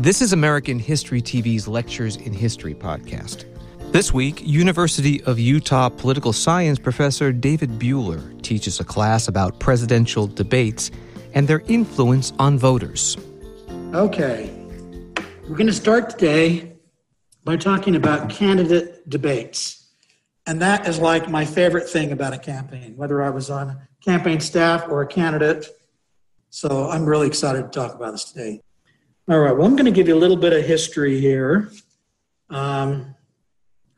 This is American History TV's Lectures in History podcast. This week, University of Utah political science professor David Buhler teaches a class about presidential debates and their influence on voters. Okay, we're going to start today by talking about candidate debates. And that is like my favorite thing about a campaign, whether I was on campaign staff or a candidate. So I'm really excited to talk about this today. All right, well, I'm going to give you a little bit of history here. Um,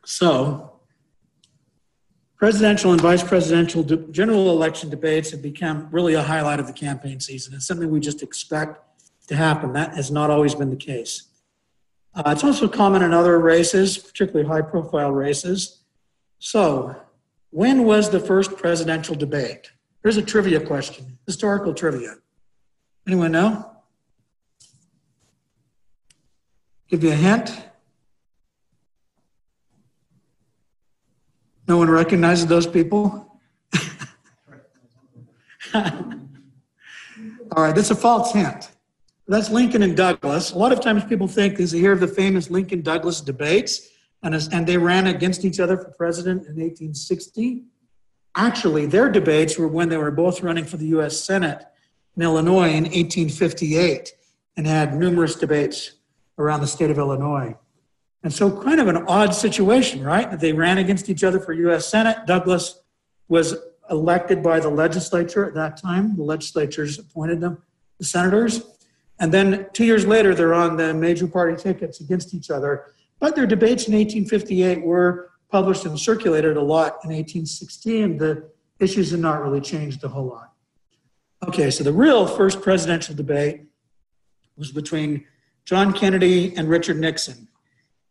so, presidential and vice presidential de- general election debates have become really a highlight of the campaign season. It's something we just expect to happen. That has not always been the case. Uh, it's also common in other races, particularly high profile races. So, when was the first presidential debate? Here's a trivia question, historical trivia. Anyone know? Give you a hint. No one recognizes those people? All right, that's a false hint. That's Lincoln and Douglas. A lot of times people think they hear of the famous Lincoln Douglas debates, and, and they ran against each other for president in 1860. Actually, their debates were when they were both running for the U.S. Senate in Illinois in 1858 and had numerous debates around the state of Illinois. And so, kind of an odd situation, right? They ran against each other for U.S. Senate. Douglas was elected by the legislature at that time. The legislatures appointed them, the senators. And then two years later, they're on the major party tickets against each other. But their debates in 1858 were published and circulated a lot in 1816. The issues had not really changed a whole lot. Okay, so the real first presidential debate was between John Kennedy and Richard Nixon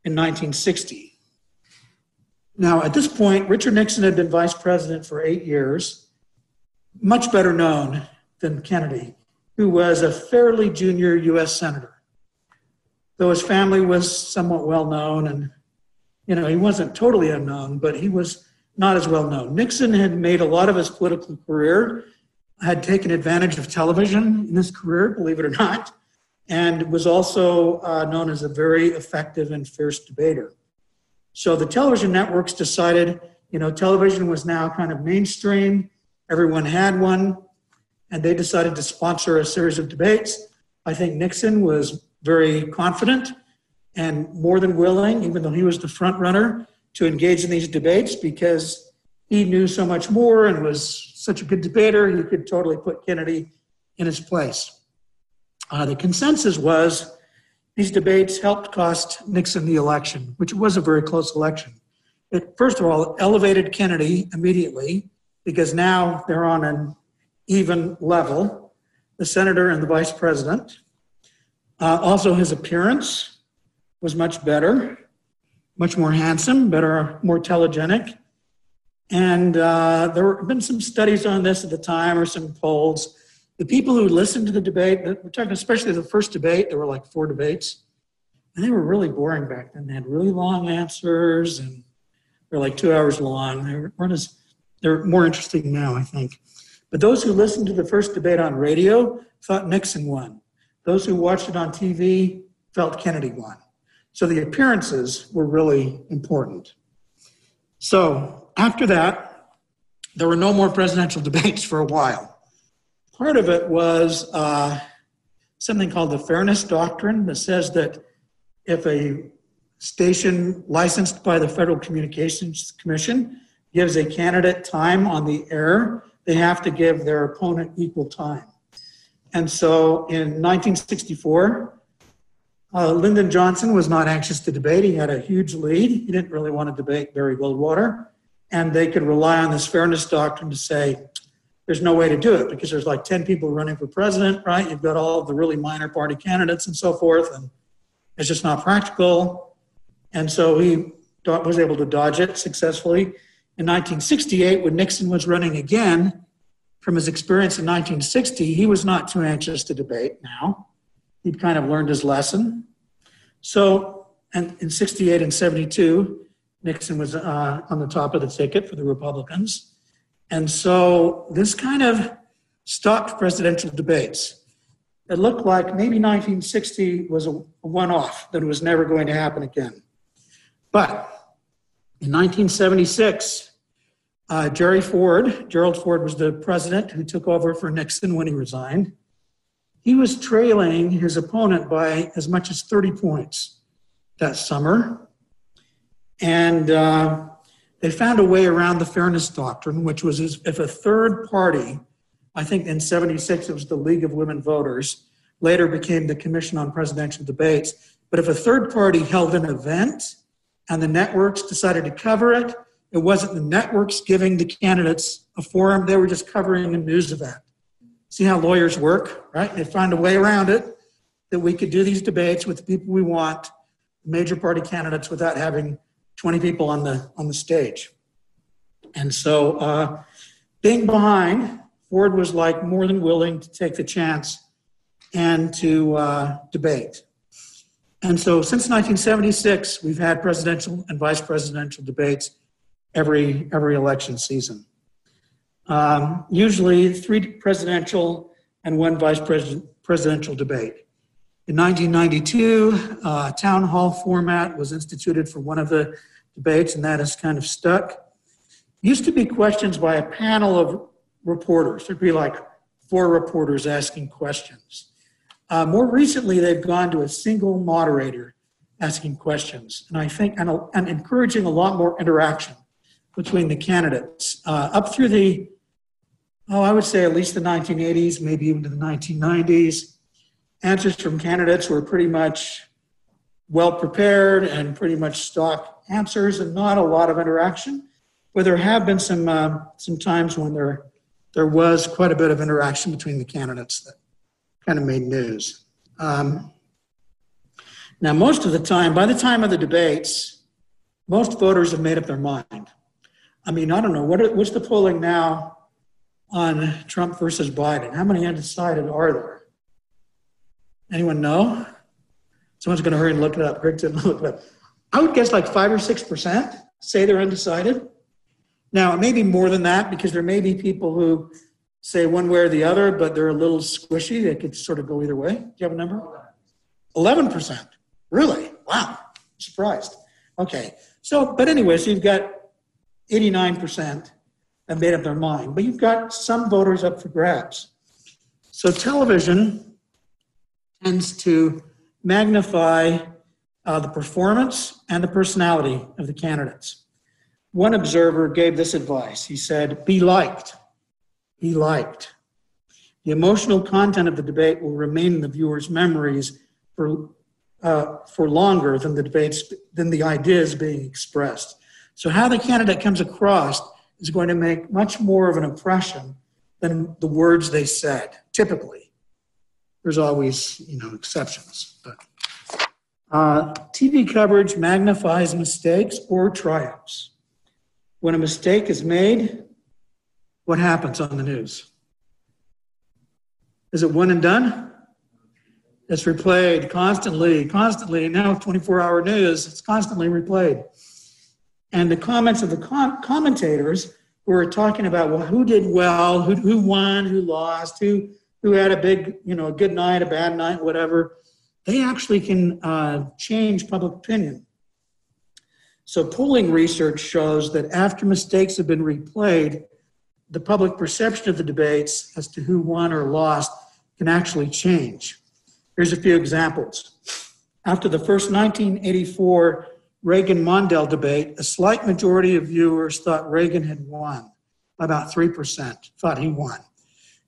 in 1960. Now, at this point, Richard Nixon had been vice president for eight years, much better known than Kennedy, who was a fairly junior U.S. senator. Though his family was somewhat well known, and you know, he wasn't totally unknown, but he was not as well known. Nixon had made a lot of his political career, had taken advantage of television in his career, believe it or not and was also uh, known as a very effective and fierce debater. So the television networks decided, you know, television was now kind of mainstream, everyone had one, and they decided to sponsor a series of debates. I think Nixon was very confident and more than willing, even though he was the front runner, to engage in these debates because he knew so much more and was such a good debater, he could totally put Kennedy in his place. Uh, the consensus was these debates helped cost Nixon the election, which was a very close election. It, first of all, elevated Kennedy immediately because now they're on an even level, the senator and the vice president. Uh, also, his appearance was much better, much more handsome, better, more telegenic. And uh, there have been some studies on this at the time or some polls the people who listened to the debate, we're talking especially the first debate, there were like four debates, and they were really boring back then. They had really long answers and they're like two hours long. They weren't as, they're more interesting now, I think. But those who listened to the first debate on radio thought Nixon won. Those who watched it on TV felt Kennedy won. So the appearances were really important. So after that, there were no more presidential debates for a while part of it was uh, something called the Fairness Doctrine that says that if a station licensed by the Federal Communications Commission gives a candidate time on the air, they have to give their opponent equal time. And so in 1964, uh, Lyndon Johnson was not anxious to debate. He had a huge lead. He didn't really want to debate Barry Goldwater. And they could rely on this fairness doctrine to say, there's no way to do it because there's like 10 people running for president, right? You've got all the really minor party candidates and so forth, and it's just not practical. And so he was able to dodge it successfully. In 1968, when Nixon was running again, from his experience in 1960, he was not too anxious to debate now. He'd kind of learned his lesson. So, and in 68 and 72, Nixon was uh, on the top of the ticket for the Republicans. And so this kind of stopped presidential debates. It looked like maybe 1960 was a one off, that it was never going to happen again. But in 1976, uh, Jerry Ford, Gerald Ford was the president who took over for Nixon when he resigned. He was trailing his opponent by as much as 30 points that summer. And uh, they found a way around the fairness doctrine, which was if a third party, I think in 76 it was the League of Women Voters, later became the Commission on Presidential Debates. But if a third party held an event and the networks decided to cover it, it wasn't the networks giving the candidates a forum, they were just covering a news event. See how lawyers work, right? They find a way around it that we could do these debates with the people we want, major party candidates, without having 20 people on the on the stage. And so, uh, being behind, Ford was like more than willing to take the chance and to uh, debate. And so, since 1976, we've had presidential and vice presidential debates every every election season. Um, usually, three presidential and one vice president, presidential debate. In 1992, uh, town hall format was instituted for one of the debates, and that has kind of stuck. Used to be questions by a panel of reporters. There'd be like four reporters asking questions. Uh, more recently, they've gone to a single moderator asking questions, and I think and, and encouraging a lot more interaction between the candidates uh, up through the oh, I would say at least the 1980s, maybe even to the 1990s. Answers from candidates were pretty much well prepared and pretty much stock answers and not a lot of interaction. But there have been some uh, some times when there there was quite a bit of interaction between the candidates that kind of made news. Um, now, most of the time, by the time of the debates, most voters have made up their mind. I mean, I don't know what what's the polling now on Trump versus Biden. How many undecided are there? Anyone know? Someone's going to hurry and look it up. Greg didn't look it up. I would guess like five or six percent say they're undecided. Now, it may be more than that because there may be people who say one way or the other, but they're a little squishy. They could sort of go either way. Do you have a number? 11%. Really? Wow. Surprised. Okay. So, but anyway, so you've got 89% have made up their mind, but you've got some voters up for grabs. So television tends to magnify uh, the performance and the personality of the candidates. One observer gave this advice. He said, Be liked. Be liked. The emotional content of the debate will remain in the viewer's memories for, uh, for longer than the debates, than the ideas being expressed. So, how the candidate comes across is going to make much more of an impression than the words they said, typically. There's always, you know, exceptions. But uh, TV coverage magnifies mistakes or triumphs. When a mistake is made, what happens on the news? Is it one and done? It's replayed constantly, constantly. Now, 24 hour news, it's constantly replayed. And the comments of the com- commentators who are talking about, well, who did well, who, who won, who lost, who, who had a big, you know, a good night, a bad night, whatever they actually can uh, change public opinion. So, polling research shows that after mistakes have been replayed, the public perception of the debates as to who won or lost can actually change. Here's a few examples. After the first 1984 Reagan Mondale debate, a slight majority of viewers thought Reagan had won. About 3% thought he won.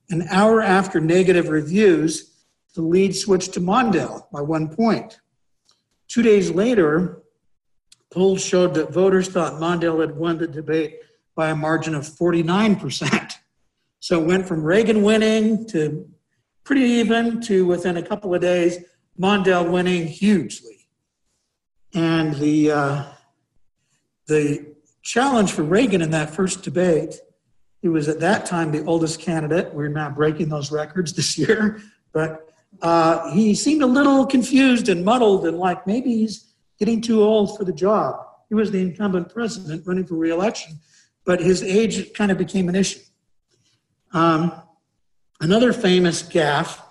An hour after negative reviews, the lead switched to Mondale by one point. Two days later, polls showed that voters thought Mondale had won the debate by a margin of 49%. So it went from Reagan winning to pretty even to within a couple of days, Mondale winning hugely. And the, uh, the challenge for Reagan in that first debate, he was at that time the oldest candidate. We're not breaking those records this year, but uh, he seemed a little confused and muddled and like maybe he's getting too old for the job. He was the incumbent president running for reelection, but his age kind of became an issue. Um, another famous gaffe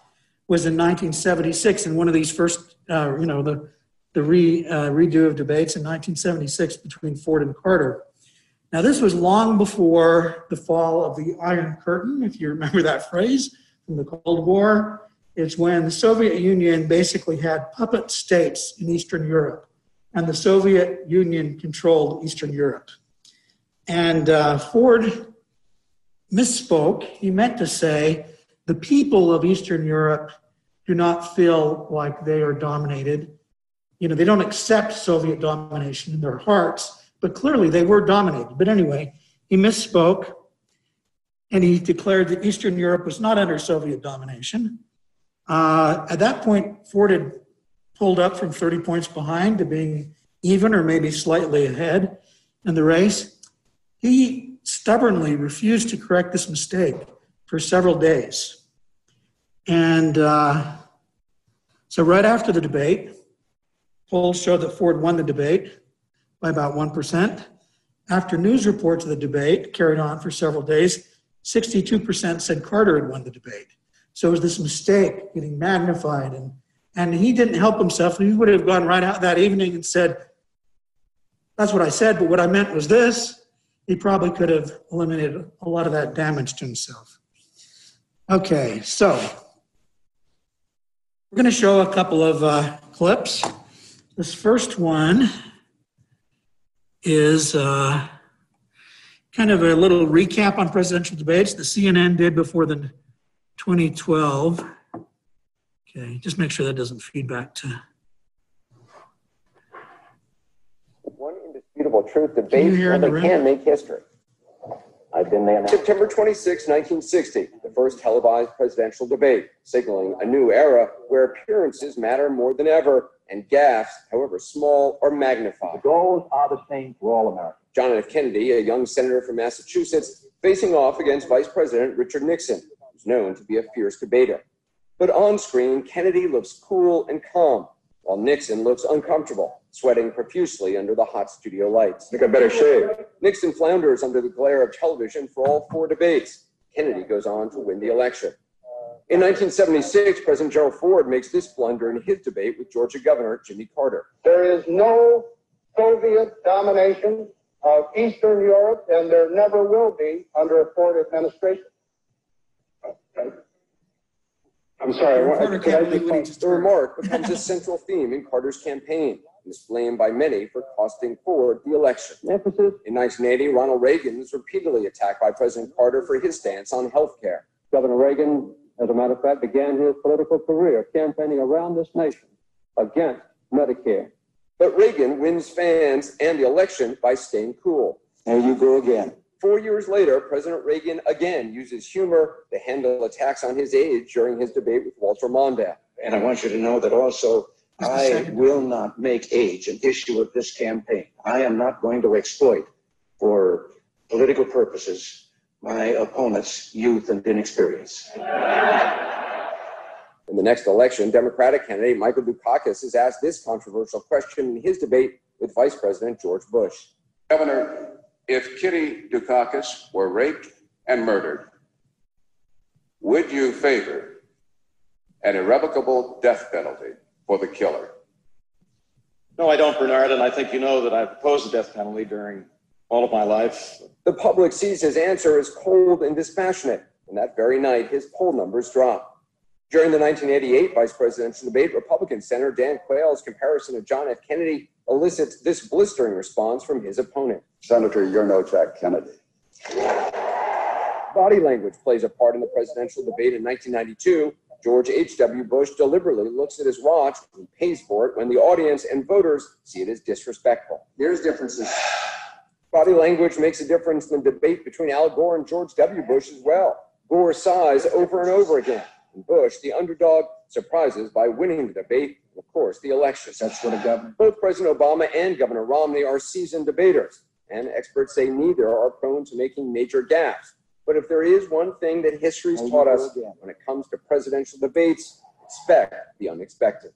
was in 1976 in one of these first, uh, you know, the, the re, uh, redo of debates in 1976 between Ford and Carter. Now, this was long before the fall of the Iron Curtain, if you remember that phrase from the Cold War. It's when the Soviet Union basically had puppet states in Eastern Europe, and the Soviet Union controlled Eastern Europe. And uh, Ford misspoke. He meant to say, the people of Eastern Europe do not feel like they are dominated. You know, they don't accept Soviet domination in their hearts, but clearly they were dominated. But anyway, he misspoke and he declared that Eastern Europe was not under Soviet domination. Uh, at that point, Ford had pulled up from 30 points behind to being even or maybe slightly ahead in the race. He stubbornly refused to correct this mistake for several days. And uh, so, right after the debate, polls showed that Ford won the debate by about 1%. After news reports of the debate carried on for several days, 62% said Carter had won the debate. So it was this mistake getting magnified. And, and he didn't help himself. He would have gone right out that evening and said, That's what I said, but what I meant was this he probably could have eliminated a lot of that damage to himself. Okay, so we're going to show a couple of uh, clips. This first one is uh, kind of a little recap on presidential debates that CNN did before the 2012. Okay, just make sure that doesn't feed back to One indisputable truth debates when they can make history. I've been there now. September 26, 1960, the first televised presidential debate, signaling a new era where appearances matter more than ever and gaffes, however small, are magnified. The goals are the same for all Americans. John F. Kennedy, a young senator from Massachusetts, facing off against Vice President Richard Nixon, known to be a fierce debater. But on screen, Kennedy looks cool and calm, while Nixon looks uncomfortable sweating profusely under the hot studio lights. Think I better shave. Nixon flounders under the glare of television for all four debates. Kennedy goes on to win the election. In 1976, President Gerald Ford makes this blunder in his debate with Georgia Governor Jimmy Carter. There is no Soviet domination of Eastern Europe, and there never will be under a Ford administration. I'm sorry. The remark becomes a central theme in Carter's campaign was blamed by many for costing Ford the election. Emphasis. In 1980, Ronald Reagan was repeatedly attacked by President Carter for his stance on health care. Governor Reagan, as a matter of fact, began his political career campaigning around this nation against Medicare. But Reagan wins fans and the election by staying cool. There you go again. Four years later, President Reagan again uses humor to handle attacks on his age during his debate with Walter Mondale. And I want you to know that also I will not make age an issue of this campaign. I am not going to exploit for political purposes my opponent's youth and inexperience. In the next election, Democratic candidate Michael Dukakis is asked this controversial question in his debate with Vice President George Bush. Governor, if Kitty Dukakis were raped and murdered, would you favor an irrevocable death penalty for the killer. No, I don't, Bernard, and I think you know that I've opposed the death penalty during all of my life. The public sees his answer as cold and dispassionate, and that very night his poll numbers drop. During the 1988 vice presidential debate, Republican Senator Dan Quayle's comparison of John F. Kennedy elicits this blistering response from his opponent. Senator, you're no Jack Kennedy. Body language plays a part in the presidential debate in 1992. George H.W. Bush deliberately looks at his watch and pays for it when the audience and voters see it as disrespectful. Here's differences. Body language makes a difference in the debate between Al Gore and George W. Bush as well. Gore sighs over and over again. And Bush, the underdog, surprises by winning the debate of course, the elections. That's what a governor. Both President Obama and Governor Romney are seasoned debaters, and experts say neither are prone to making major gaffes. But if there is one thing that history's taught us again. when it comes to presidential debates, expect the unexpected.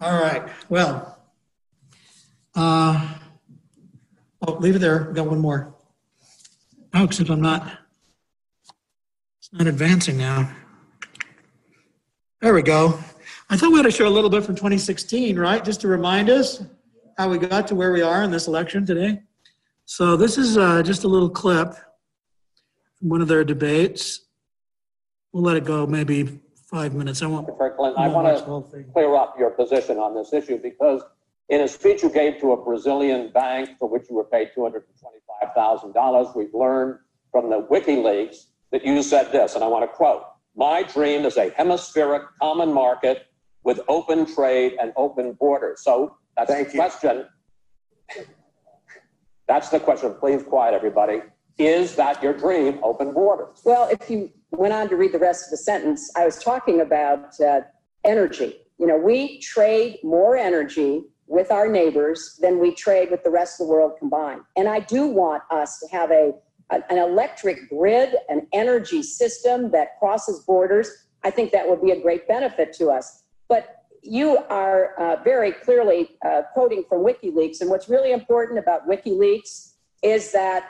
All right, well. Uh, oh, leave it there. We've Got one more. Oh, except I'm not, it's not advancing now. There we go. I thought we ought to show a little bit from 2016, right? Just to remind us how we got to where we are in this election today. So this is uh, just a little clip from one of their debates. We'll let it go maybe five minutes. I. Mr. Clinton, I want to clear up your position on this issue because in a speech you gave to a Brazilian bank for which you were paid $225,000, we've learned from the WikiLeaks that you said this, and I want to quote, my dream is a hemispheric common market with open trade and open borders. So that's Thank the you. question. That's the question. Please quiet, everybody. Is that your dream, open borders? Well, if you went on to read the rest of the sentence, I was talking about uh, energy. You know, we trade more energy with our neighbors than we trade with the rest of the world combined. And I do want us to have a, a- an electric grid, an energy system that crosses borders. I think that would be a great benefit to us. But you are uh, very clearly uh, quoting from WikiLeaks. And what's really important about WikiLeaks is that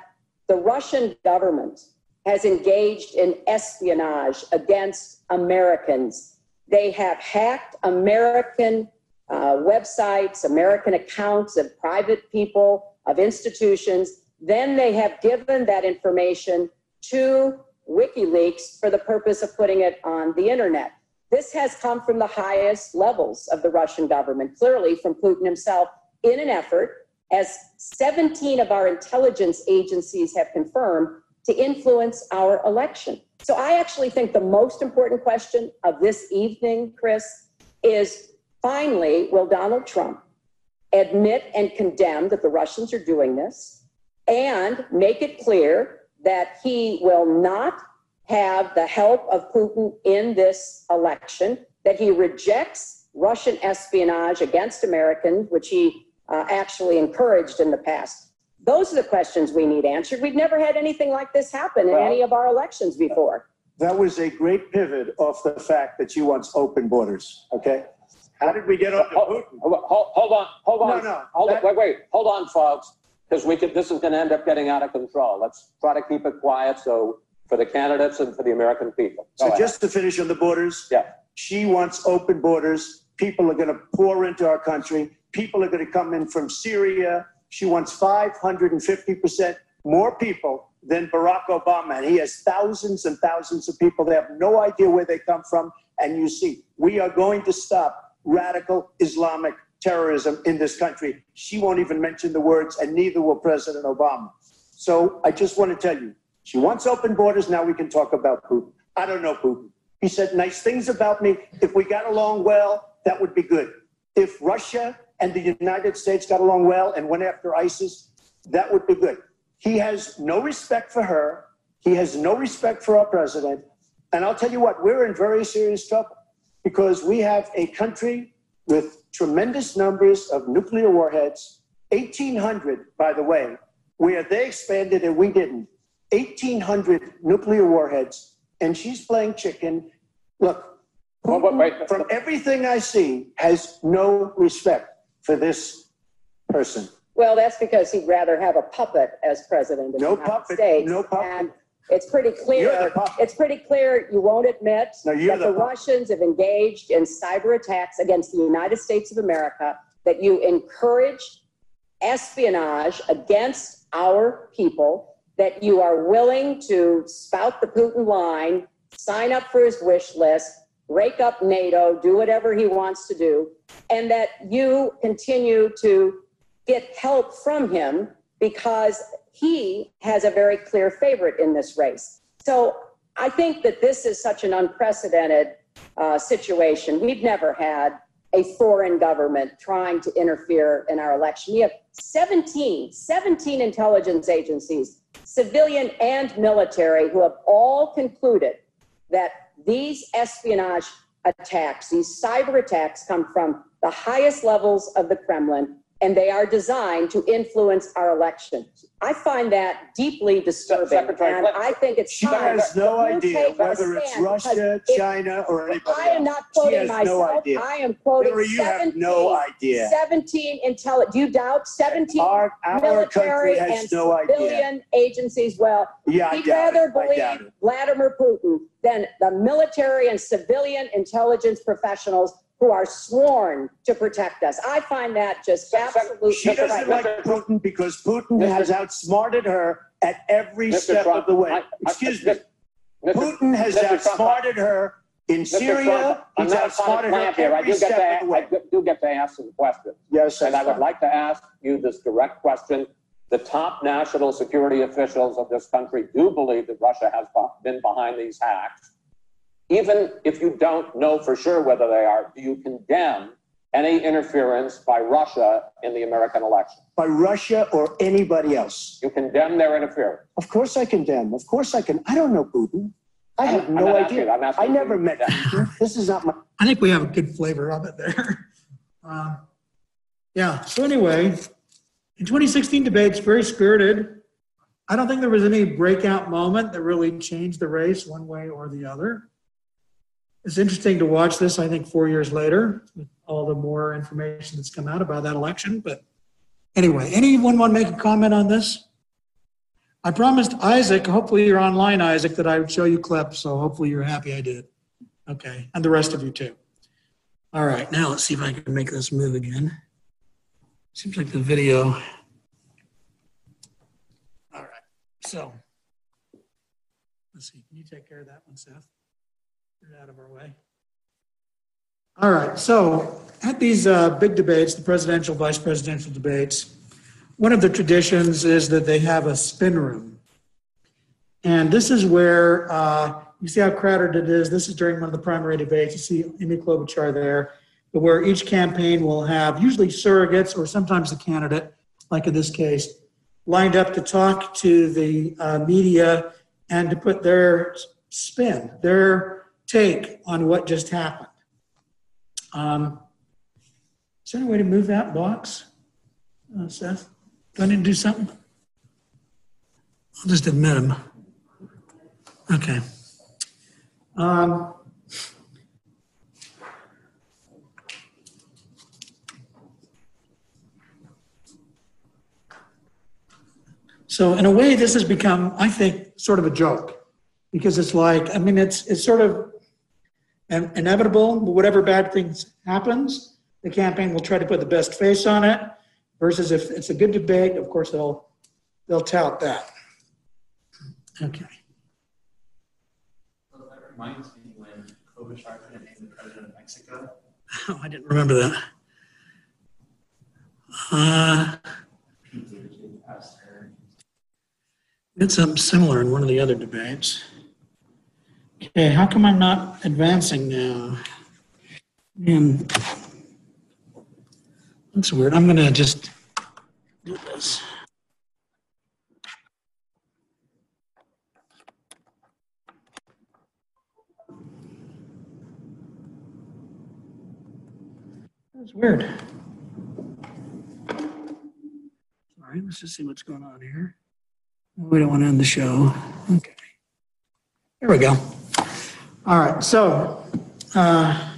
the Russian government has engaged in espionage against Americans. They have hacked American uh, websites, American accounts of private people, of institutions. Then they have given that information to WikiLeaks for the purpose of putting it on the internet. This has come from the highest levels of the Russian government, clearly from Putin himself, in an effort, as 17 of our intelligence agencies have confirmed, to influence our election. So I actually think the most important question of this evening, Chris, is finally, will Donald Trump admit and condemn that the Russians are doing this and make it clear that he will not have the help of Putin in this election, that he rejects Russian espionage against Americans, which he uh, actually encouraged in the past. Those are the questions we need answered. We've never had anything like this happen in Well- any of our elections before. That was a great pivot off the fact that you want open borders, okay? How did we get on to Hold, Putin? hold, hold on, hold on. No, no, Hold that- on, wait, wait, hold on, folks, because we could, this is going to end up getting out of control. Let's try to keep it quiet so for the candidates and for the American people. Go So ahead. just to finish on the borders, Yeah. she wants open borders. People are going to pour into our country. People are going to come in from Syria. She wants 550% more people than Barack Obama. And he has thousands and thousands of people. They have no idea where they come from. And you see, we are going to stop radical Islamic terrorism in this country. She won't even mention the words, and neither will President Obama. So I just want to tell you, she wants open borders. Now we can talk about Putin. I don't know Putin. He said nice things about me. If we got along well, that would be good. If Russia and the United States got along well and went after ISIS, that would be good. He has no respect for her. He has no respect for our president. And I'll tell you what, we're in very serious trouble because we have a country with tremendous numbers of nuclear warheads, 1,800, by the way, where they expanded and we didn't. 1,800 nuclear warheads, and she's playing chicken. Look, Wait, wait, wait. from everything I see, has no respect for this person. Well, that's because he'd rather have a puppet as president of No the United puppet, States. no puppet. And it's pretty You're clear. It's pretty clear you won't admit No, you're that the the. Russians have engaged in cyber attacks against the United States of America. That you encourage espionage against our people, that you are willing to spout the Putin line, sign up for his wish list, rake up NATO, do whatever he wants to do, and that you continue to get help from him because he has a very clear favorite in this race. So I think that this is such an unprecedented uh, situation. We've never had a foreign government trying to interfere in our election. We have 17, 17 intelligence agencies, civilian and military, who have all concluded that these espionage attacks, these cyber attacks, come from the highest levels of the Kremlin and they are designed to influence our elections. I find that deeply disturbing, Secretary and I think it's she time has no idea whether it's Russia, China, or anybody I am not quoting no myself. idea. I am quoting Hillary, you 17, have no idea. 17 intelligence. Do you doubt 17 Our- our military has and no idea. civilian agencies? Well, Yeah, I we'd rather it. Believe. Vladimir Putin than the military and civilian intelligence professionals who are sworn to protect us. I find that just absolutely She doesn't like Putin because Putin Mr. has outsmarted her at every Mr. step Trump, of the way. I- I- Excuse me. Mr. Putin has Mr. Trump, outsmarted her in Syria. Trump, I'm He's not outsmarted her here. I every do get to, step of the a- I do get to ask some questions. Yes, And I would like to ask you this direct question. The top national security officials of this country do believe that Russia has been behind these hacks. Even if you don't know for sure whether they are, do you condemn any interference by Russia in the American election? By Russia or anybody else. You condemn their interference. Of course I condemn. Of course I can. I don't know Putin. I I'm- have I'm no not asking idea. you. I'm asking I never met Putin. This is not my. I think we have a good flavor of it there. Um, yeah. So anyway, in 2016 debates, very spirited. I don't think there was any breakout moment that really changed the race one way or the other. It's interesting to watch this. I think four years later, with all the more information that's come out about that election. But anyway, anyone want to make a comment on this? I promised Isaac, hopefully you're online, Isaac, that I would show you clips. So hopefully you're happy I did. Okay, and the rest of you too. All right, now let's see if I can make this move again. Seems like the video. All right, so let's see. Can you take care of that one, Seth? Get out of our way. All right, so at these uh, big debates, the presidential, vice presidential debates, one of the traditions is that they have a spin room. And this is where uh, you see how crowded it is. This is during one of the primary debates. You see Amy Klobuchar there, but where each campaign will have usually surrogates or sometimes the candidate, like in this case, lined up to talk to the uh, media and to put their spin, their take on what just happened. Um, is there any way to move that box, uh, Seth? Do I need to do something? I'll just admit him. Okay. Um, so in a way, this has become, I think, sort of a joke because it's like, I mean, it's it's sort of inevitable. Whatever bad things happens, the campaign will try to put the best face on it. Versus if it's a good debate, of course they'll they'll tout that. Okay. So that reminds me when Klobuchar couldn't name the president of Mexico. Oh, I didn't remember that. Uh, Pete Buttigieg asked her. did something similar in one of the other debates. Okay, how come I'm not advancing now? Man, that's weird. I'm gonna just do this. That's weird. All right, let's just see what's going on here. We don't want to end the show. Okay. There we go. All right, so uh,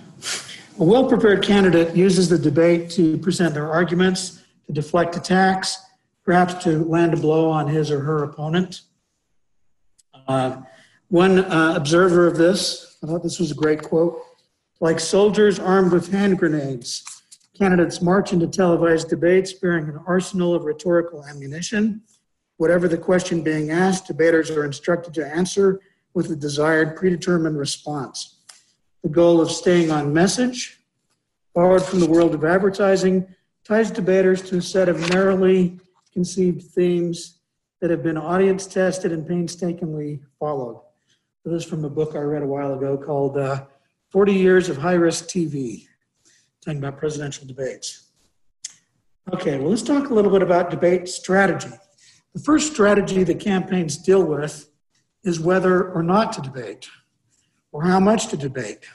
a well prepared candidate uses the debate to present their arguments, to deflect attacks, perhaps to land a blow on his or her opponent. Uh, one uh, observer of this, I thought this was a great quote like soldiers armed with hand grenades. Candidates march into televised debates bearing an arsenal of rhetorical ammunition. Whatever the question being asked, debaters are instructed to answer with a desired predetermined response. The goal of staying on message, borrowed from the world of advertising, ties debaters to a set of narrowly conceived themes that have been audience tested and painstakingly followed. This is from a book I read a while ago called uh, 40 Years of High Risk TV, talking about presidential debates. Okay, well, let's talk a little bit about debate strategy. The first strategy that campaigns deal with is whether or not to debate, or how much to debate.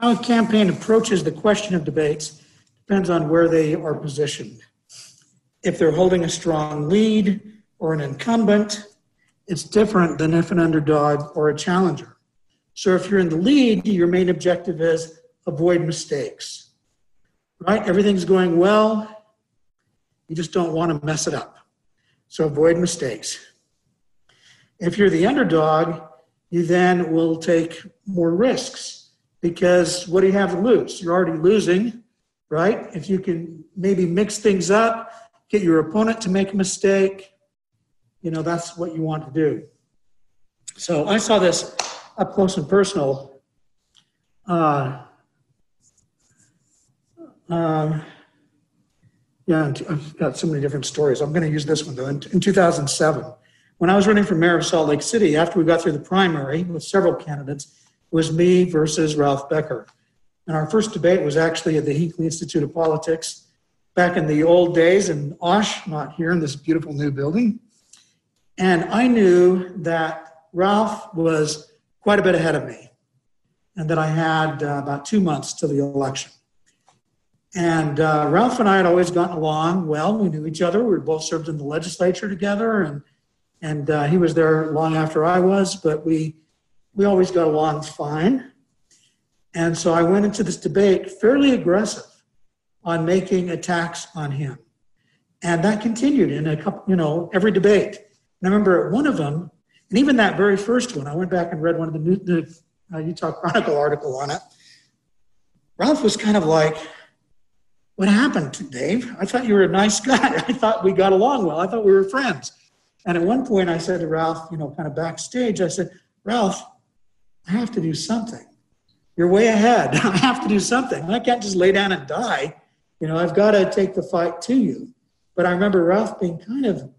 How a campaign approaches the question of debates depends on where they are positioned. If they're holding a strong lead or an incumbent, it's different than if an underdog or a challenger. So if you're in the lead, your main objective is avoid mistakes. Right? Everything's going well. You just don't want to mess it up. So avoid mistakes. If you're the underdog, you then will take more risks because what do you have to lose? You're already losing, right? If you can maybe mix things up, get your opponent to make a mistake, you know, that's what you want to do. So I saw this up close and personal. Uh, uh, yeah, I've got so many different stories. I'm going to use this one though. In, in 2007, when I was running for mayor of Salt Lake City, after we got through the primary with several candidates, it was me versus Ralph Becker. And our first debate was actually at the Hinckley Institute of Politics back in the old days in Osh, not here in this beautiful new building. And I knew that Ralph was quite a bit ahead of me and that I had uh, about two months to the election. And uh, Ralph and I had always gotten along well. We knew each other. We both served in the legislature together, and and uh, he was there long after I was. But we we always got along fine. And so I went into this debate fairly aggressive on making attacks on him, and that continued in a couple, you know, every debate. And I remember one of them, and even that very first one, I went back and read one of the, new, the uh, Utah Chronicle article on it. Ralph was kind of like, "What happened Dave? I thought you were a nice guy. I thought we got along well. I thought we were friends." And at one point, I said to Ralph, you know, kind of backstage, I said, "Ralph, I have to do something. You're way ahead. I have to do something. I can't just lay down and die. You know, I've got to take the fight to you." But I remember Ralph being kind of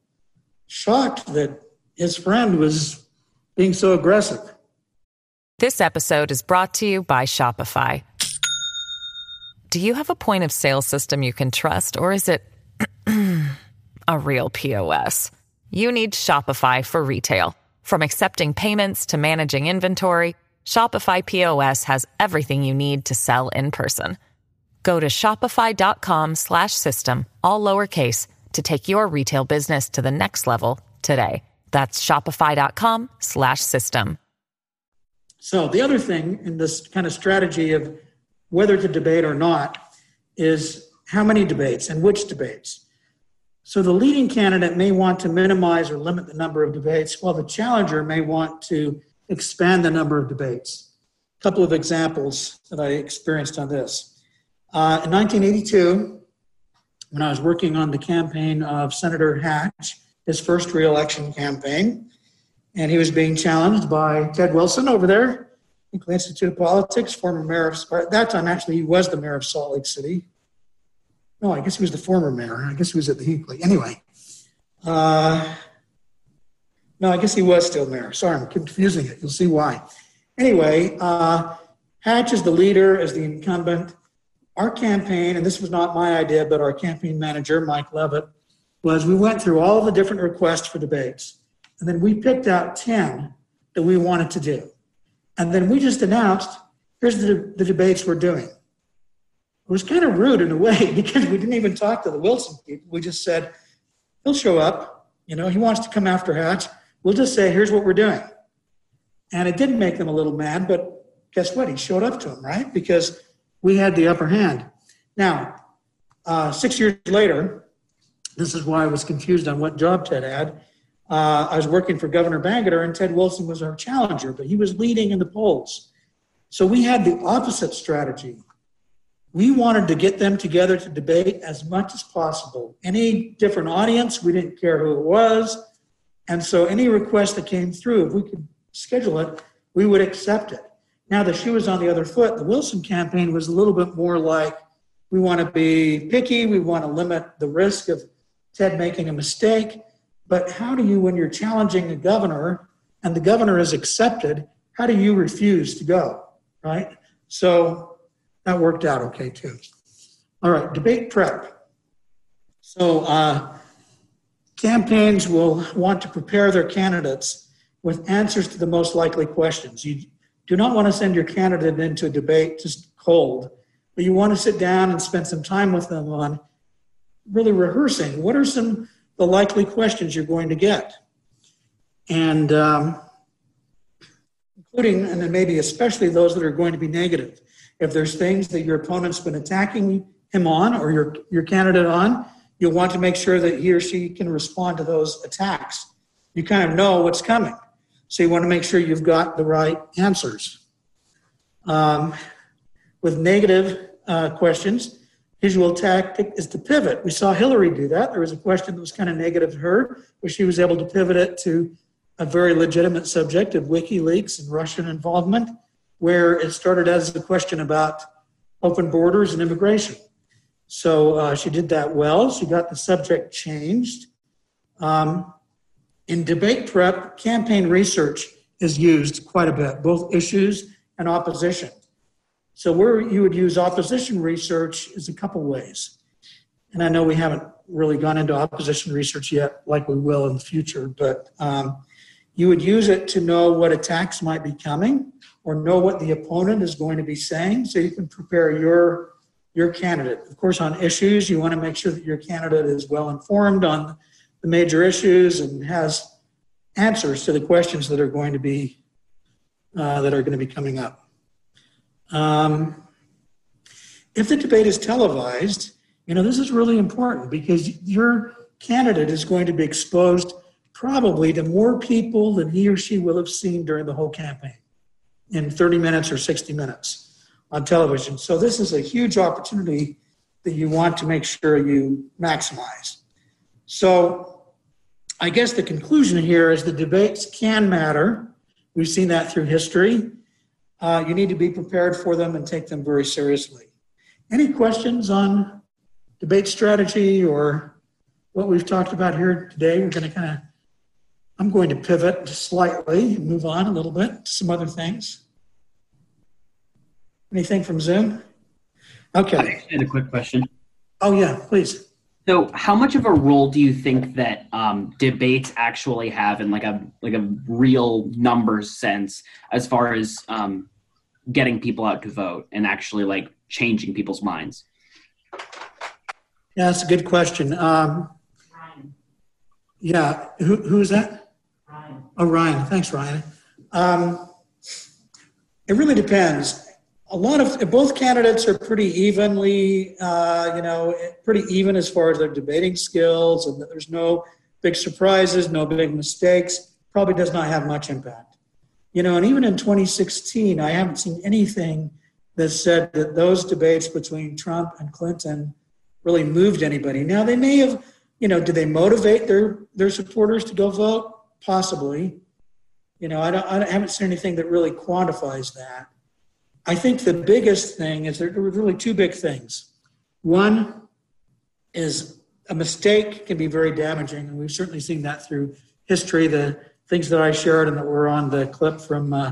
shocked that his friend was being so aggressive. This episode is brought to you by Shopify. Do you have a point of sale system you can trust, or is it a real POS? You need Shopify for retail. From accepting payments to managing inventory, Shopify POS has everything you need to sell in person. Go to shopify.com/system all lowercase to take your retail business to the next level today. That's shopify.com slash system. So the other thing in this kind of strategy of whether to debate or not is how many debates and which debates. So the leading candidate may want to minimize or limit the number of debates, while the challenger may want to expand the number of debates. A couple of examples that I experienced on this. Uh, in 1982, when I was working on the campaign of Senator Hatch, his first reelection campaign, and he was being challenged by Ted Wilson over there, Institute of Politics, former mayor of, at that time, actually, he was the mayor of Salt Lake City. No, I guess he was the former mayor. I guess he was at the Hinckley. Anyway, uh, no, I guess he was still mayor. Sorry, I'm confusing it. You'll see why. Anyway, uh, Hatch is the leader, as the incumbent our campaign, and this was not my idea, but our campaign manager, Mike Leavitt, was we went through all the different requests for debates, and then we picked out 10 that we wanted to do. And then we just announced, here's the, the debates we're doing. It was kind of rude in a way because we didn't even talk to the Wilson people. We just said, he'll show up. You know, he wants to come after Hatch. We'll just say, here's what we're doing. And it did make them a little mad, but guess what? He showed up to him, right? Because we had the upper hand. Now, uh, six years later, this is why I was confused on what job Ted had. Uh, I was working for Governor Bangerter, and Ted Wilson was our challenger, but he was leading in the polls. So we had the opposite strategy. We wanted to get them together to debate as much as possible. Any different audience, we didn't care who it was. And so any request that came through, if we could schedule it, we would accept it. Now the shoe was on the other foot. The Wilson campaign was a little bit more like we want to be picky, we want to limit the risk of Ted making a mistake. But how do you, when you're challenging a governor and the governor is accepted, how do you refuse to go? Right? So that worked out okay too. All right, debate prep. So uh, campaigns will want to prepare their candidates with answers to the most likely questions. You do not want to send your candidate into a debate just cold, but you want to sit down and spend some time with them on really rehearsing what are some the likely questions you're going to get, and um, including and then maybe especially those that are going to be negative. If there's things that your opponent's been attacking him on or your your candidate on, you'll want to make sure that he or she can respond to those attacks. You kind of know what's coming. So you want to make sure you've got the right answers. Um, with negative uh, questions, usual tactic is to pivot. We saw Hillary do that. There was a question that was kind of negative to her, but she was able to pivot it to a very legitimate subject of WikiLeaks and Russian involvement, where it started as a question about open borders and immigration. So uh, she did that well. She got the subject changed. Um, in debate prep, campaign research is used quite a bit, both issues and opposition. So where you would use opposition research is a couple ways. And I know we haven't really gone into opposition research yet, like we will in the future, but um, you would use it to know what attacks might be coming or know what the opponent is going to be saying so you can prepare your your candidate. Of course, on issues, you want to make sure that your candidate is well informed on the major issues and has answers to the questions that are going to be uh, that are going to be coming up. Um, if the debate is televised, you know, this is really important because your candidate is going to be exposed probably to more people than he or she will have seen during the whole campaign in 30 minutes or 60 minutes on television. So this is a huge opportunity that you want to make sure you maximize. So I guess the conclusion here is the debates can matter. We've seen that through history uh, you need to be prepared for them and take them very seriously. Any questions on debate strategy or what we've talked about here today? We're going to kind of, I'm going to pivot slightly and move on a little bit to some other things. Anything from Zoom? Okay. I had a quick question. Oh, yeah, please. So, how much of a role do you think that um, debates actually have in like a like a real numbers sense, as far as um, getting people out to vote and actually like changing people's minds? Yeah, that's a good question. Um, yeah, who, who's that? Oh, Ryan. Thanks, Ryan. Um, it really depends a lot of both candidates are pretty evenly, uh, you know, pretty even as far as their debating skills, and there's no big surprises, no big mistakes. Probably does not have much impact, you know. And even in 2016, I haven't seen anything that said that those debates between Trump and Clinton really moved anybody. Now they may have, you know, did they motivate their their supporters to go vote? Possibly. You know, I don't. I haven't seen anything that really quantifies that. I think the biggest thing is there were really two big things. One is a mistake can be very damaging, and we've certainly seen that through history. The things that I shared and that were on the clip from uh,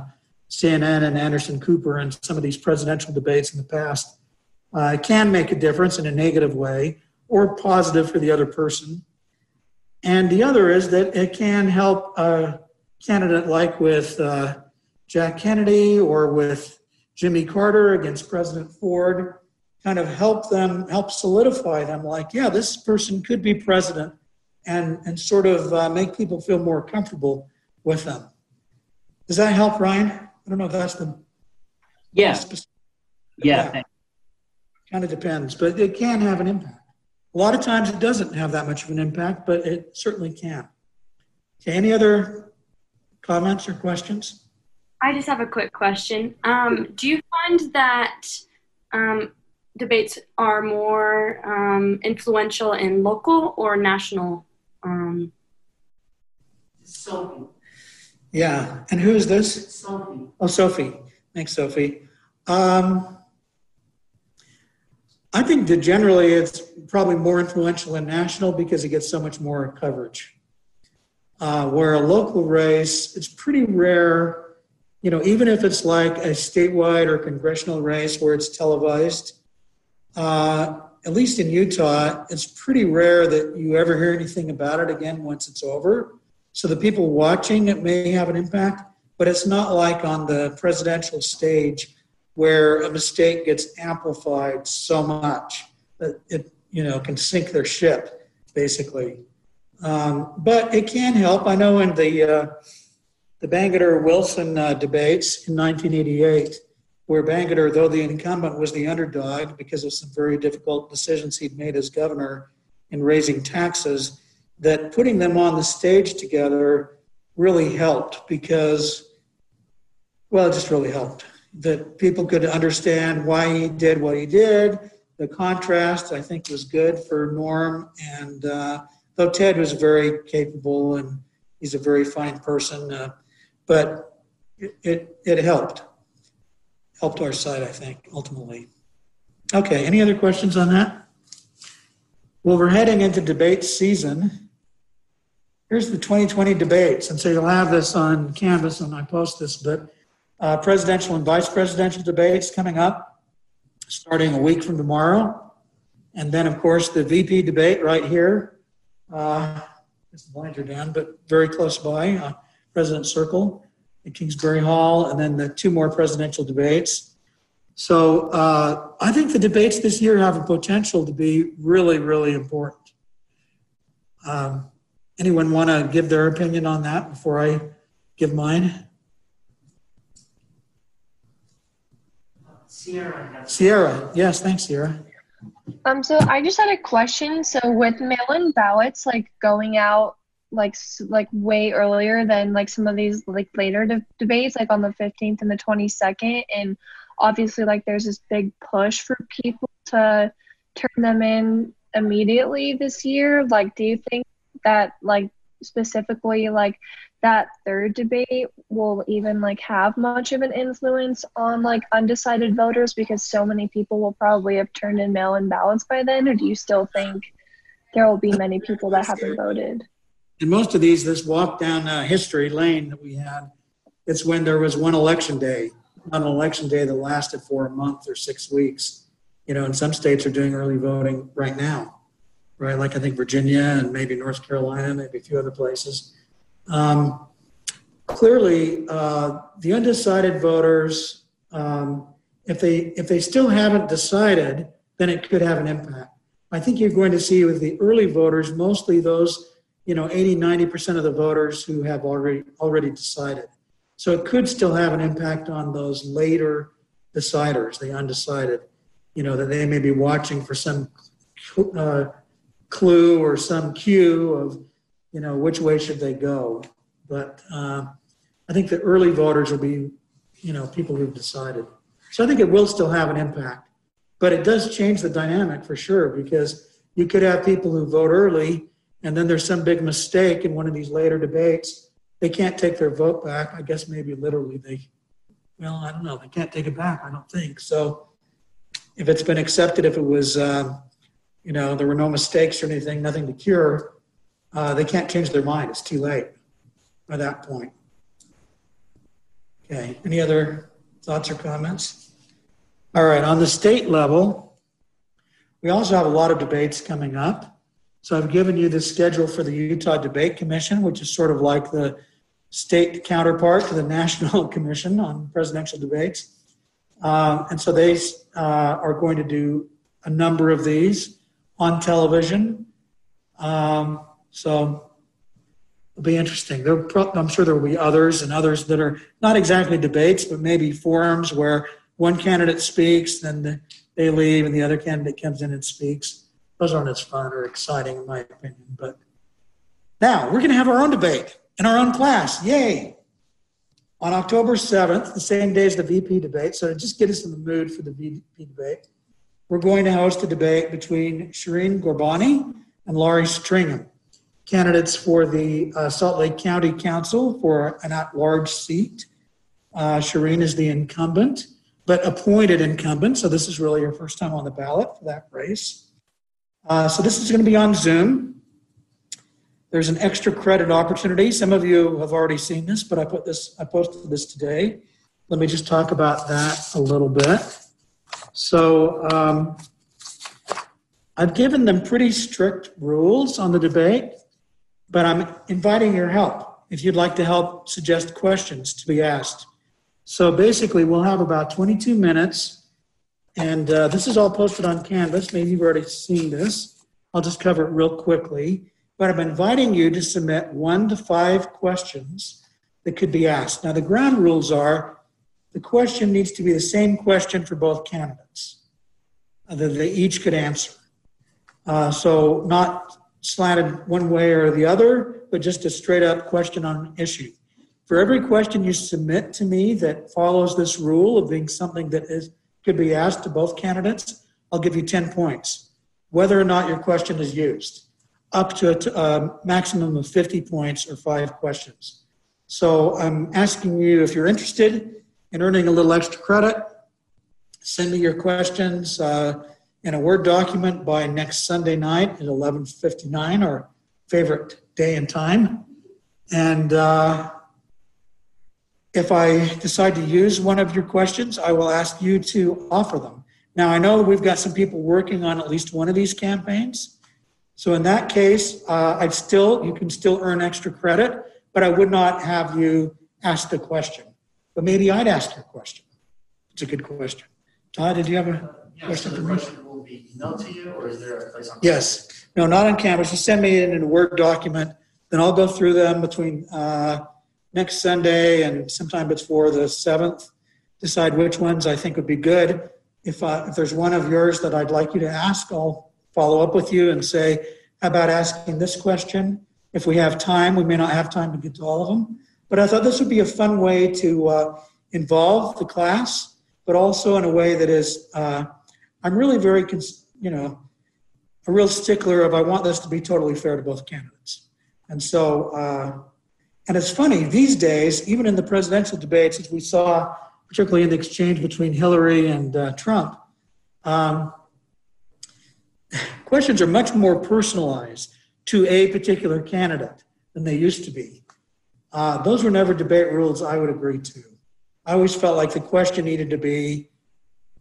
CNN and Anderson Cooper and some of these presidential debates in the past uh, can make a difference in a negative way or positive for the other person. And the other is that it can help a candidate like with uh, Jack Kennedy or with Jimmy Carter against President Ford kind of help them, help solidify them like, yeah, this person could be president and, and sort of uh, make people feel more comfortable with them. Does that help, Ryan? I don't know if that's the. Yeah. Yeah. yeah. Kind of depends, but it can have an impact. A lot of times it doesn't have that much of an impact, but it certainly can. Okay, any other comments or questions? I just have a quick question. Um, do you find that um, debates are more um, influential in local or national? Um, Sophie. Yeah, and who is this? Sophie. Oh, Sophie. Thanks, Sophie. Um, I think that generally it's probably more influential in national because it gets so much more coverage. Uh, where a local race, it's pretty rare, you know, even if it's like a statewide or congressional race where it's televised, uh, at least in Utah, it's pretty rare that you ever hear anything about it again once it's over. So the people watching it may have an impact, but it's not like on the presidential stage where a mistake gets amplified so much that it you know can sink their ship, basically. Um, but it can help. I know in the uh, the Bangerter Wilson uh, debates in 1988, where Bangerter, though the incumbent, was the underdog because of some very difficult decisions he'd made as governor in raising taxes, that putting them on the stage together really helped because, well, it just really helped. That people could understand why he did what he did. The contrast, I think, was good for Norm. And uh, though Ted was very capable and he's a very fine person, uh, but it, it, it helped. Helped our side, I think, ultimately. Okay, any other questions on that? Well, we're heading into debate season. Here's the 2020 debates. And so you'll have this on Canvas when I post this, but uh, presidential and vice presidential debates coming up starting a week from tomorrow. And then, of course, the VP debate right here. Uh, it's the blinds are down, but very close by, uh, President Circle at Kingsbury Hall, and then the two more presidential debates. So uh, I think the debates this year have a potential to be really, really important. Um, Anyone want to give their opinion on that before I give mine? Sierra. Sierra, yes, thanks, Sierra. Um, so I just had a question. So with mail-in ballots, like going out, like like way earlier than like some of these like later de- debates, like on the fifteenth and the twenty-second, and obviously like there's this big push for people to turn them in immediately this year. Like, do you think that like specifically like that third debate will even like have much of an influence on like undecided voters because so many people will probably have turned in mail-in ballots by then or do you still think there will be many people that haven't voted In most of these, this walk down uh, history lane that we had, it's when there was one election day, not an election day that lasted for a month or six weeks. You know, and some states are doing early voting right now right? Like I think Virginia and maybe North Carolina, maybe a few other places. Um, clearly, uh, the undecided voters, um, if they if they still haven't decided, then it could have an impact. I think you're going to see with the early voters, mostly those, you know, 80, 90% of the voters who have already already decided. So it could still have an impact on those later deciders, the undecided, you know, that they may be watching for some uh, clue or some cue of, you know, which way should they go. But uh, I think the early voters will be, you know, people who've decided. So I think it will still have an impact, but it does change the dynamic for sure because you could have people who vote early and then there's some big mistake in one of these later debates. They can't take their vote back. I guess maybe literally they, well, I don't know. They can't take it back. I don't think so. If it's been accepted, if it was uh, you know, there were no mistakes or anything, nothing to cure, uh, they can't change their mind. It's too late by that point. Okay, any other thoughts or comments? All right, on the state level, we also have a lot of debates coming up. So I've given you the schedule for the Utah Debate Commission, which is sort of like the state counterpart to the National Commission on Presidential Debates. Um, and so they uh, are going to do a number of these on television. Um, so it'll be interesting. There, I'm sure there will be others and others that are not exactly debates, but maybe forums where one candidate speaks, then they leave, and the other candidate comes in and speaks. Those aren't as fun or exciting, in my opinion. But now we're going to have our own debate in our own class. Yay! On October 7th, the same day as the VP debate. So to just get us in the mood for the VP debate, we're going to host a debate between Shireen Ghorbani and Laurie Stringham, candidates for the uh, Salt Lake County Council for an at-large seat. Uh, Shireen is the incumbent, but appointed incumbent, so this is really her first time on the ballot for that race. Uh, so this is going to be on Zoom. There's an extra credit opportunity. Some of you have already seen this, but I put this, I posted this today. Let me just talk about that a little bit. So um, I've given them pretty strict rules on the debate, but I'm inviting your help if you'd like to help suggest questions to be asked. So basically, we'll have about 22 minutes, and uh, this is all posted on Canvas. Maybe you've already seen this. I'll just cover it real quickly. But I'm inviting you to submit one to five questions that could be asked. Now, the ground rules are the question needs to be the same question for both candidates uh, that they each could answer. Uh, so, not slanted one way or the other, but just a straight up question on an issue. For every question you submit to me that follows this rule of being something that is could be asked to both candidates, I'll give you 10 points, whether or not your question is used up to a maximum of 50 points or five questions. So I'm asking you if you're interested in earning a little extra credit, send me your questions uh, in a Word document by next Sunday night at 11:59, our favorite day and time. And uh, if I decide to use one of your questions, I will ask you to offer them. Now I know we've got some people working on at least one of these campaigns. So in that case, uh, I'd still, you can still earn extra credit, but I would not have you ask the question. But maybe I'd ask your question. It's a good question. Todd, did you have a yes, question so for the me? question will be emailed to you, or is there a place on? Yes. No, not on Canvas. Just send me in a Word document. Then I'll go through them between uh, next Sunday and sometime before the 7th. Decide which ones I think would be good. If, uh, if there's one of yours that I'd like you to ask, I'll follow up with you and say, how about asking this question? If we have time, we may not have time to get to all of them. But I thought this would be a fun way to uh, involve the class, but also in a way that is, uh, I'm really very, you know, a real stickler of I want this to be totally fair to both candidates. And so, uh, and it's funny, these days, even in the presidential debates, as we saw, particularly in the exchange between Hillary and uh, Trump, um, questions are much more personalized to a particular candidate than they used to be. Uh, those were never debate rules I would agree to. I always felt like the question needed to be,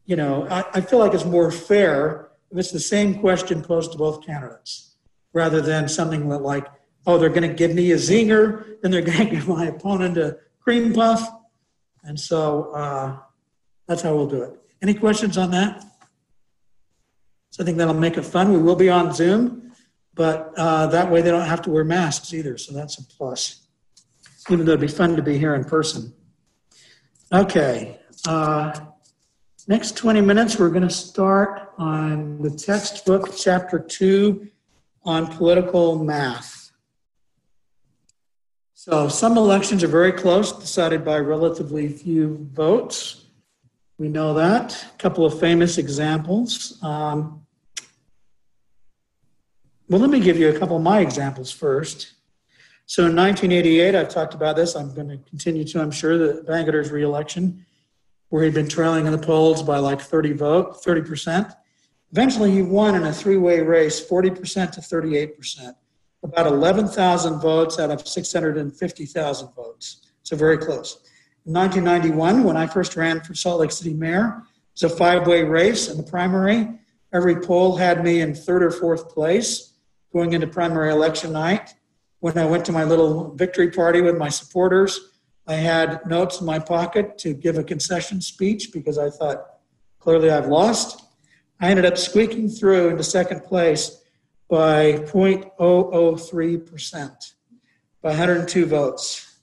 you know, I, I feel like it's more fair if it's the same question posed to both candidates rather than something like, oh, they're going to give me a zinger, then they're going to give my opponent a cream puff. And so uh, that's how we'll do it. Any questions on that? So I think that'll make it fun. We will be on Zoom, but uh, that way they don't have to wear masks either. So that's a plus, even though it'd be fun to be here in person. Okay. Uh, next 20 minutes, we're going to start on the textbook, chapter two, on political math. So some elections are very close, decided by relatively few votes. We know that. A couple of famous examples. Um, well, let me give you a couple of my examples first. So in 1988, I've talked about this. I'm going to continue to, I'm sure, the Bangerter's reelection, where he'd been trailing in the polls by like 30 vote, 30%. Eventually, he won in a three-way race, 40% to 38%, about 11,000 votes out of 650,000 votes. So very close. In 1991, when I first ran for Salt Lake City mayor, it was a five-way race in the primary. Every poll had me in third or fourth place going into primary election night. When I went to my little victory party with my supporters, I had notes in my pocket to give a concession speech because I thought clearly I've lost. I ended up squeaking through into second place by 0.003%, by 102 votes.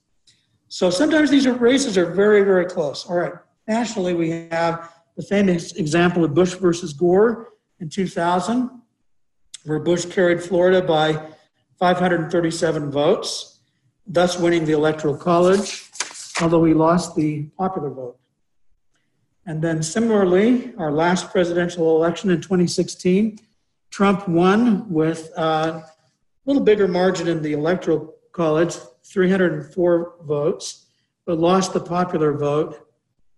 So sometimes these races are very, very close. All right, nationally, we have the famous example of Bush versus Gore in 2000 where Bush carried Florida by 537 votes, thus winning the Electoral College, although he lost the popular vote. And then similarly, our last presidential election in 2016, Trump won with a little bigger margin in the electoral college, 304 votes, but lost the popular vote,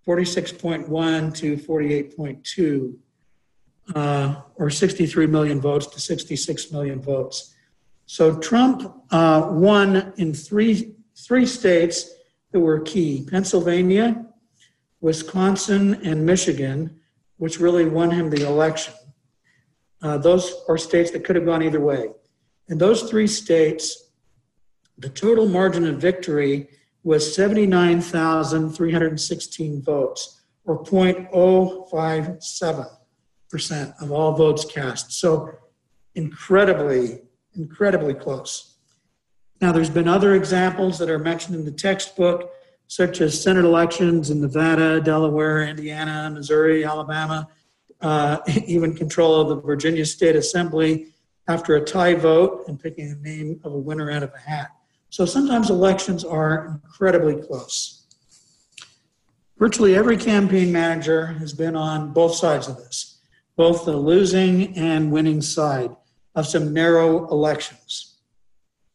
46.1 to 48.2, uh, or 63 million votes to 66 million votes. So Trump uh, won in three, three states that were key Pennsylvania, Wisconsin, and Michigan, which really won him the election. Uh, those are states that could have gone either way. In those three states, the total margin of victory was 79,316 votes, or 0.057% of all votes cast. So incredibly, incredibly close. Now, there's been other examples that are mentioned in the textbook, such as Senate elections in Nevada, Delaware, Indiana, Missouri, Alabama, uh, even control of the Virginia State Assembly after a tie vote and picking the name of a winner out of a hat. So sometimes elections are incredibly close. Virtually every campaign manager has been on both sides of this, both the losing and winning side of some narrow elections.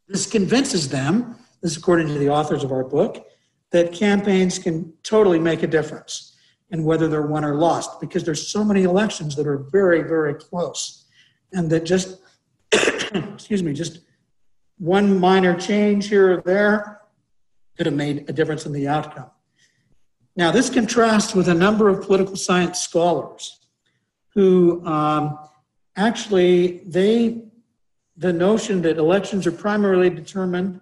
This convinces them, this is according to the authors of our book, that campaigns can totally make a difference in whether they're won or lost because there's so many elections that are very, very close and that just, excuse me, just one minor change here or there could have made a difference in the outcome. Now, this contrasts with a number of political science scholars who um, actually they the notion that elections are primarily determined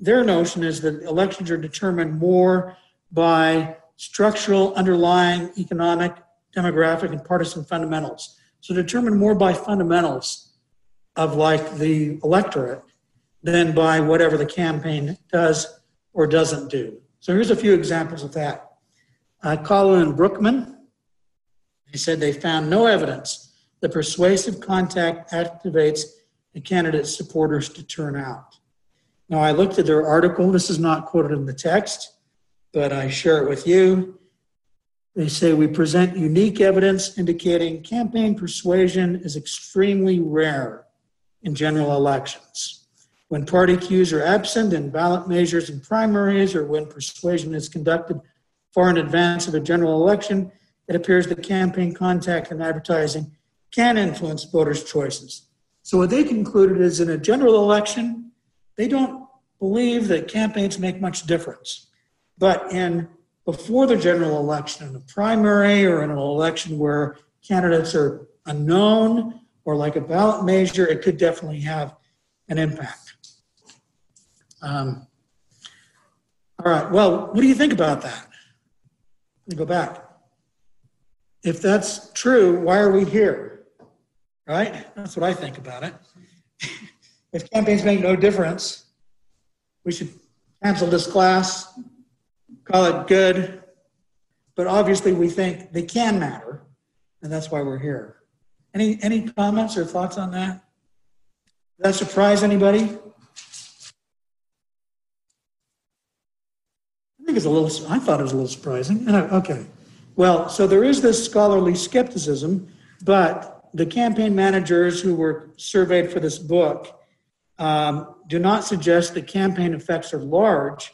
their notion is that elections are determined more by structural underlying economic demographic and partisan fundamentals. So determined more by fundamentals of like the electorate than by whatever the campaign does or doesn't do. So here's a few examples of that. Uh, Collin and Broockman they said they found no evidence that persuasive contact activates a candidate's supporters to turn out. Now, I looked at their article. This is not quoted in the text, but I share it with you. They say we present unique evidence indicating campaign persuasion is extremely rare in general elections. When party cues are absent in ballot measures and primaries, or when persuasion is conducted far in advance of a general election, it appears that campaign contact and advertising can influence voters' choices. So what they concluded is in a general election, they don't believe that campaigns make much difference. But in before the general election, in a primary or in an election where candidates are unknown or like a ballot measure, it could definitely have an impact. Um, all right, well, what do you think about that? Let me go back. If that's true, why are we here? Right? That's what I think about it. if campaigns make no difference, we should cancel this class, call it good. But obviously, we think they can matter, and that's why we're here. Any any comments or thoughts on that? That surprise anybody? I think it's a little. I thought it was a little surprising. Okay, well, so there is this scholarly skepticism, but the campaign managers who were surveyed for this book um, do not suggest that campaign effects are large,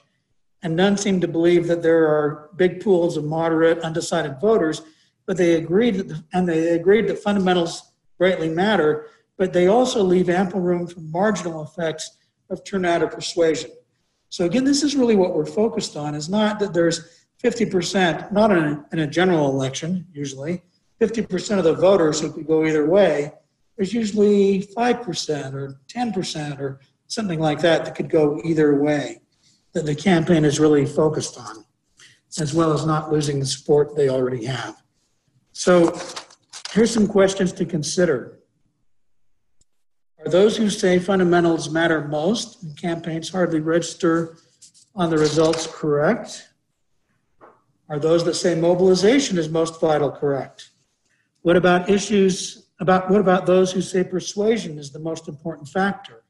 and none seem to believe that there are big pools of moderate, undecided voters. But they agreed, that, and they agreed that fundamentals greatly matter, but they also leave ample room for marginal effects of turnout or persuasion. So again, this is really what we're focused on: is not that there's 50%, not in a, in a general election usually, 50% of the voters who could go either way, there's usually 5% or 10% or something like that that could go either way that the campaign is really focused on, as well as not losing the support they already have. So here's some questions to consider. Are those who say fundamentals matter most and campaigns hardly register on the results correct? Are those that say mobilization is most vital correct? What about issues about what about those who say persuasion is the most important factor?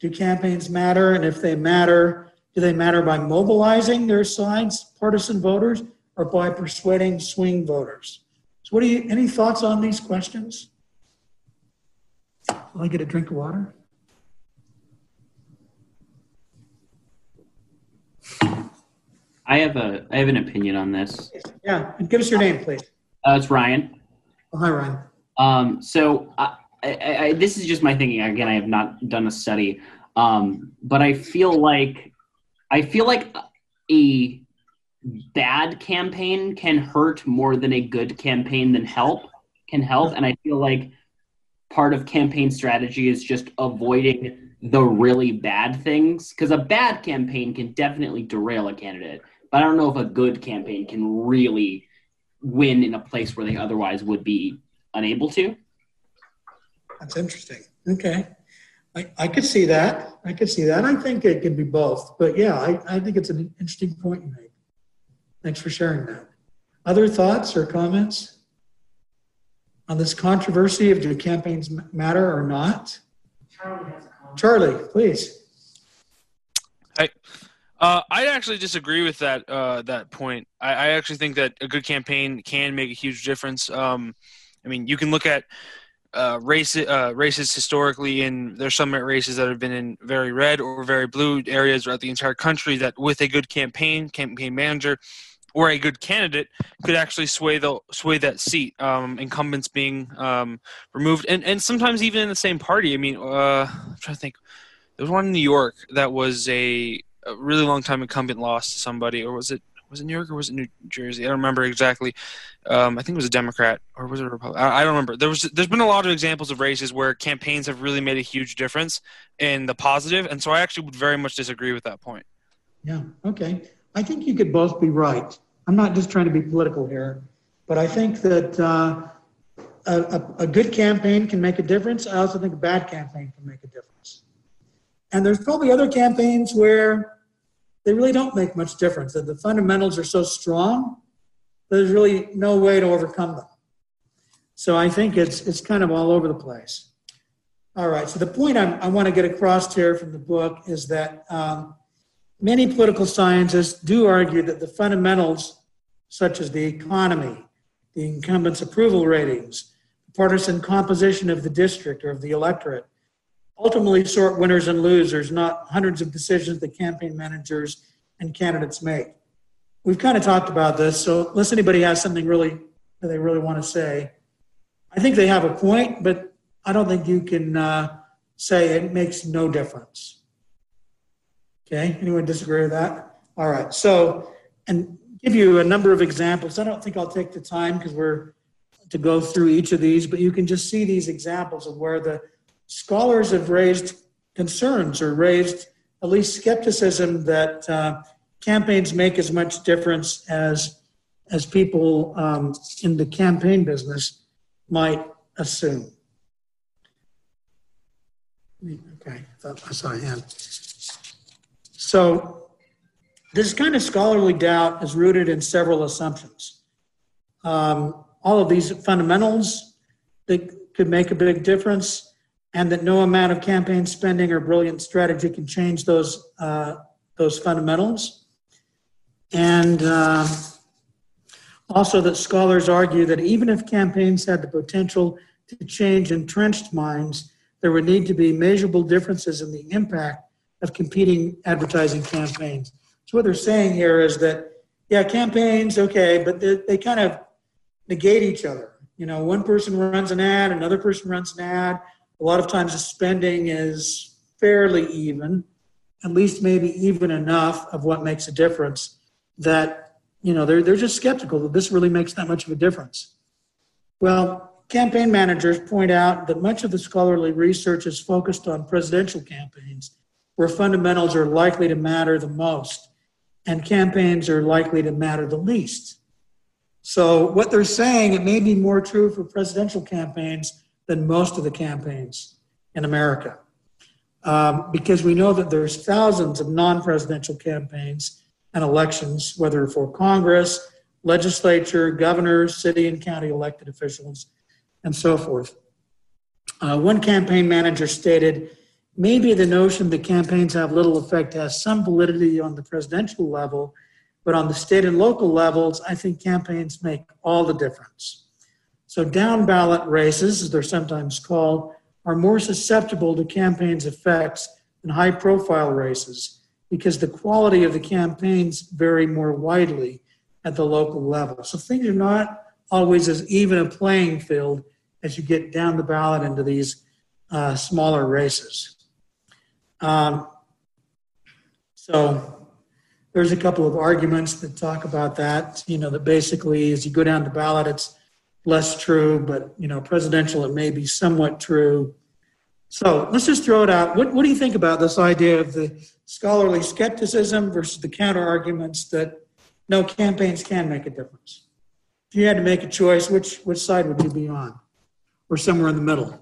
Do campaigns matter? And if they matter, do they matter by mobilizing their sides, partisan voters, or by persuading swing voters? So, what do you, any thoughts on these questions? Will I get a drink of water? I have a I have an opinion on this. Yeah, and give us your name, please. Uh, it's Ryan. Oh, hi, Ryan. Um, so I, I, I, this is just my thinking. Again, I have not done a study, um, but I feel like I feel like a bad campaign can hurt more than a good campaign than help can help, and I feel like part of campaign strategy is just avoiding the really bad things because a bad campaign can definitely derail a candidate but I don't know if a good campaign can really win in a place where they otherwise would be unable to. That's interesting. Okay. I, I could see that. I could see that. I think it could be both. But yeah, I, I think it's an interesting point you made. Thanks for sharing that. Other thoughts or comments on this controversy of do campaigns matter or not? Charlie, Charlie please. Uh, I actually disagree with that uh, that point. I, I, actually think that a good campaign can make a huge difference. Um, I mean, you can look at uh, races, uh, races historically, and there's some races that have been in very red or very blue areas throughout the entire country. That with a good campaign, campaign manager, or a good candidate, could actually sway the sway that seat. Um, incumbents being um, removed, and and sometimes even in the same party. I mean, uh, I'm trying to think. There was one in New York that was a a really long time incumbent lost to somebody, or was it was it New York or was it New Jersey? I don't remember exactly. Um, I think it was a Democrat or was it a Republican? I, I, don't remember. There was there's been a lot of examples of races where campaigns have really made a huge difference in the positive, and so I actually would very much disagree with that point. Yeah. Okay. I think you could both be right. I'm not just trying to be political here, but I think that uh, a, a, a good campaign can make a difference. I also think a bad campaign can make a difference. And there's probably other campaigns where they really don't make much difference. The fundamentals are so strong, there's really no way to overcome them. So I think it's it's kind of all over the place. All right. So the point I'm, i want to get across here from the book is that um, many political scientists do argue that the fundamentals, such as the economy, the incumbents' approval ratings, the partisan composition of the district or of the electorate, ultimately sort winners and losers, not hundreds of decisions that campaign managers and candidates make. We've kind of talked about this, so unless anybody has something really that they really want to say, I think they have a point, but I don't think you can uh, say it makes no difference. Okay, anyone disagree with that? All right, so, and give you a number of examples. I don't think I'll take the time because we're to go through each of these, but you can just see these examples of where the scholars have raised concerns or raised at least skepticism that uh, campaigns make as much difference as as people um, in the campaign business might assume. Okay, I saw a hand. So this kind of scholarly doubt is rooted in several assumptions. Um, all of these fundamentals that could make a big difference and that no amount of campaign spending or brilliant strategy can change those uh, those fundamentals. And uh, also that scholars argue that even if campaigns had the potential to change entrenched minds, there would need to be measurable differences in the impact of competing advertising campaigns. So what they're saying here is that, yeah, campaigns, okay, but they, they kind of negate each other. You know, one person runs an ad, another person runs an ad, a lot of times the spending is fairly even, at least maybe even enough of what makes a difference that, you know, they're, they're just skeptical that this really makes that much of a difference. Well, campaign managers point out that much of the scholarly research is focused on presidential campaigns, where fundamentals are likely to matter the most and campaigns are likely to matter the least. So, what they're saying, it may be more true for presidential campaigns than most of the campaigns in America. Um, because we know that there's thousands of non-presidential campaigns and elections, whether for Congress, legislature, governors, city and county elected officials, and so forth. Uh, one campaign manager stated, maybe the notion that campaigns have little effect has some validity on the presidential level, But on the state and local levels, I think campaigns make all the difference. So down ballot races, as they're sometimes called, are more susceptible to campaigns' effects than high profile races because the quality of the campaigns vary more widely at the local level. So things are not always as even a playing field as you get down the ballot into these uh, smaller races. Um, so there's a couple of arguments that talk about that. You know, that basically as you go down the ballot, it's less true, but you know, presidential it may be somewhat true. So let's just throw it out. What, what do you think about this idea of the scholarly skepticism versus the counter arguments that no campaigns can make a difference? If you had to make a choice, which which side would you be on? Or somewhere in the middle?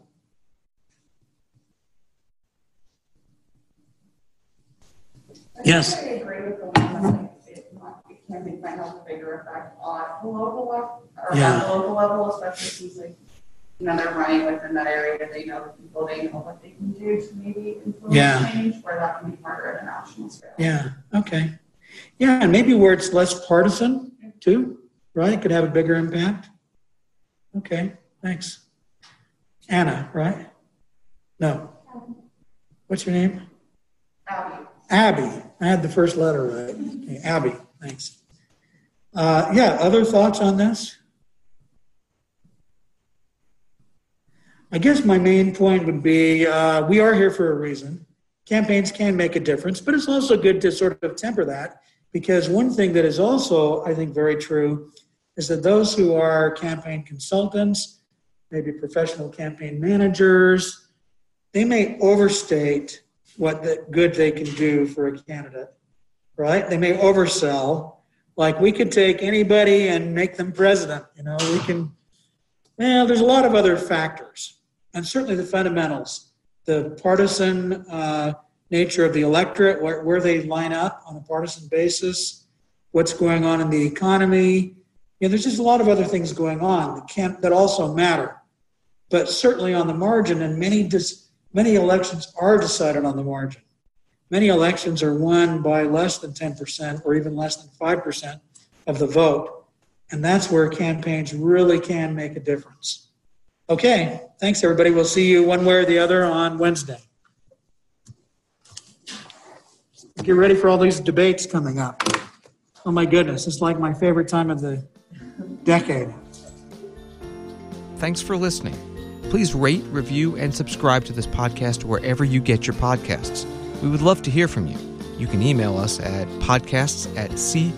Yes. I agree with the one that it campaign might have a bigger effect on the local level, or on Yeah. the local level, especially since like, you know, they're running within that area, they know the people, they know what they can do to maybe Yeah. influence change, where that can be harder at a national scale. Yeah, okay. Yeah, and maybe where it's less partisan too, right? Could have a bigger impact. Okay, thanks. Anna, right? No. What's your name? Abby. Abby. I had the first letter right. Okay, Abby, thanks. Uh, yeah, other thoughts on this? I guess my main point would be uh, we are here for a reason. Campaigns can make a difference, but it's also good to sort of temper that because one thing that is also, I think, very true is that those who are campaign consultants, maybe professional campaign managers, they may overstate what the good they can do for a candidate, right? They may oversell. Like we could take anybody and make them president. You know, we can. Well, there's a lot of other factors, and certainly the fundamentals, the partisan uh, nature of the electorate, where, where they line up on a partisan basis, what's going on in the economy. You know, there's just a lot of other things going on that can that also matter. But certainly on the margin, and many dis, many elections are decided on the margin. Many elections are won by less than 10% or even less than 5% of the vote. And that's where campaigns really can make a difference. Okay, thanks everybody. We'll see you one way or the other on Wednesday. Get ready for all these debates coming up. Oh my goodness, it's like my favorite time of the decade. Thanks for listening. Please rate, review, and subscribe to this podcast wherever you get your podcasts. We would love to hear from you. You can email us at podcasts at c-span.org.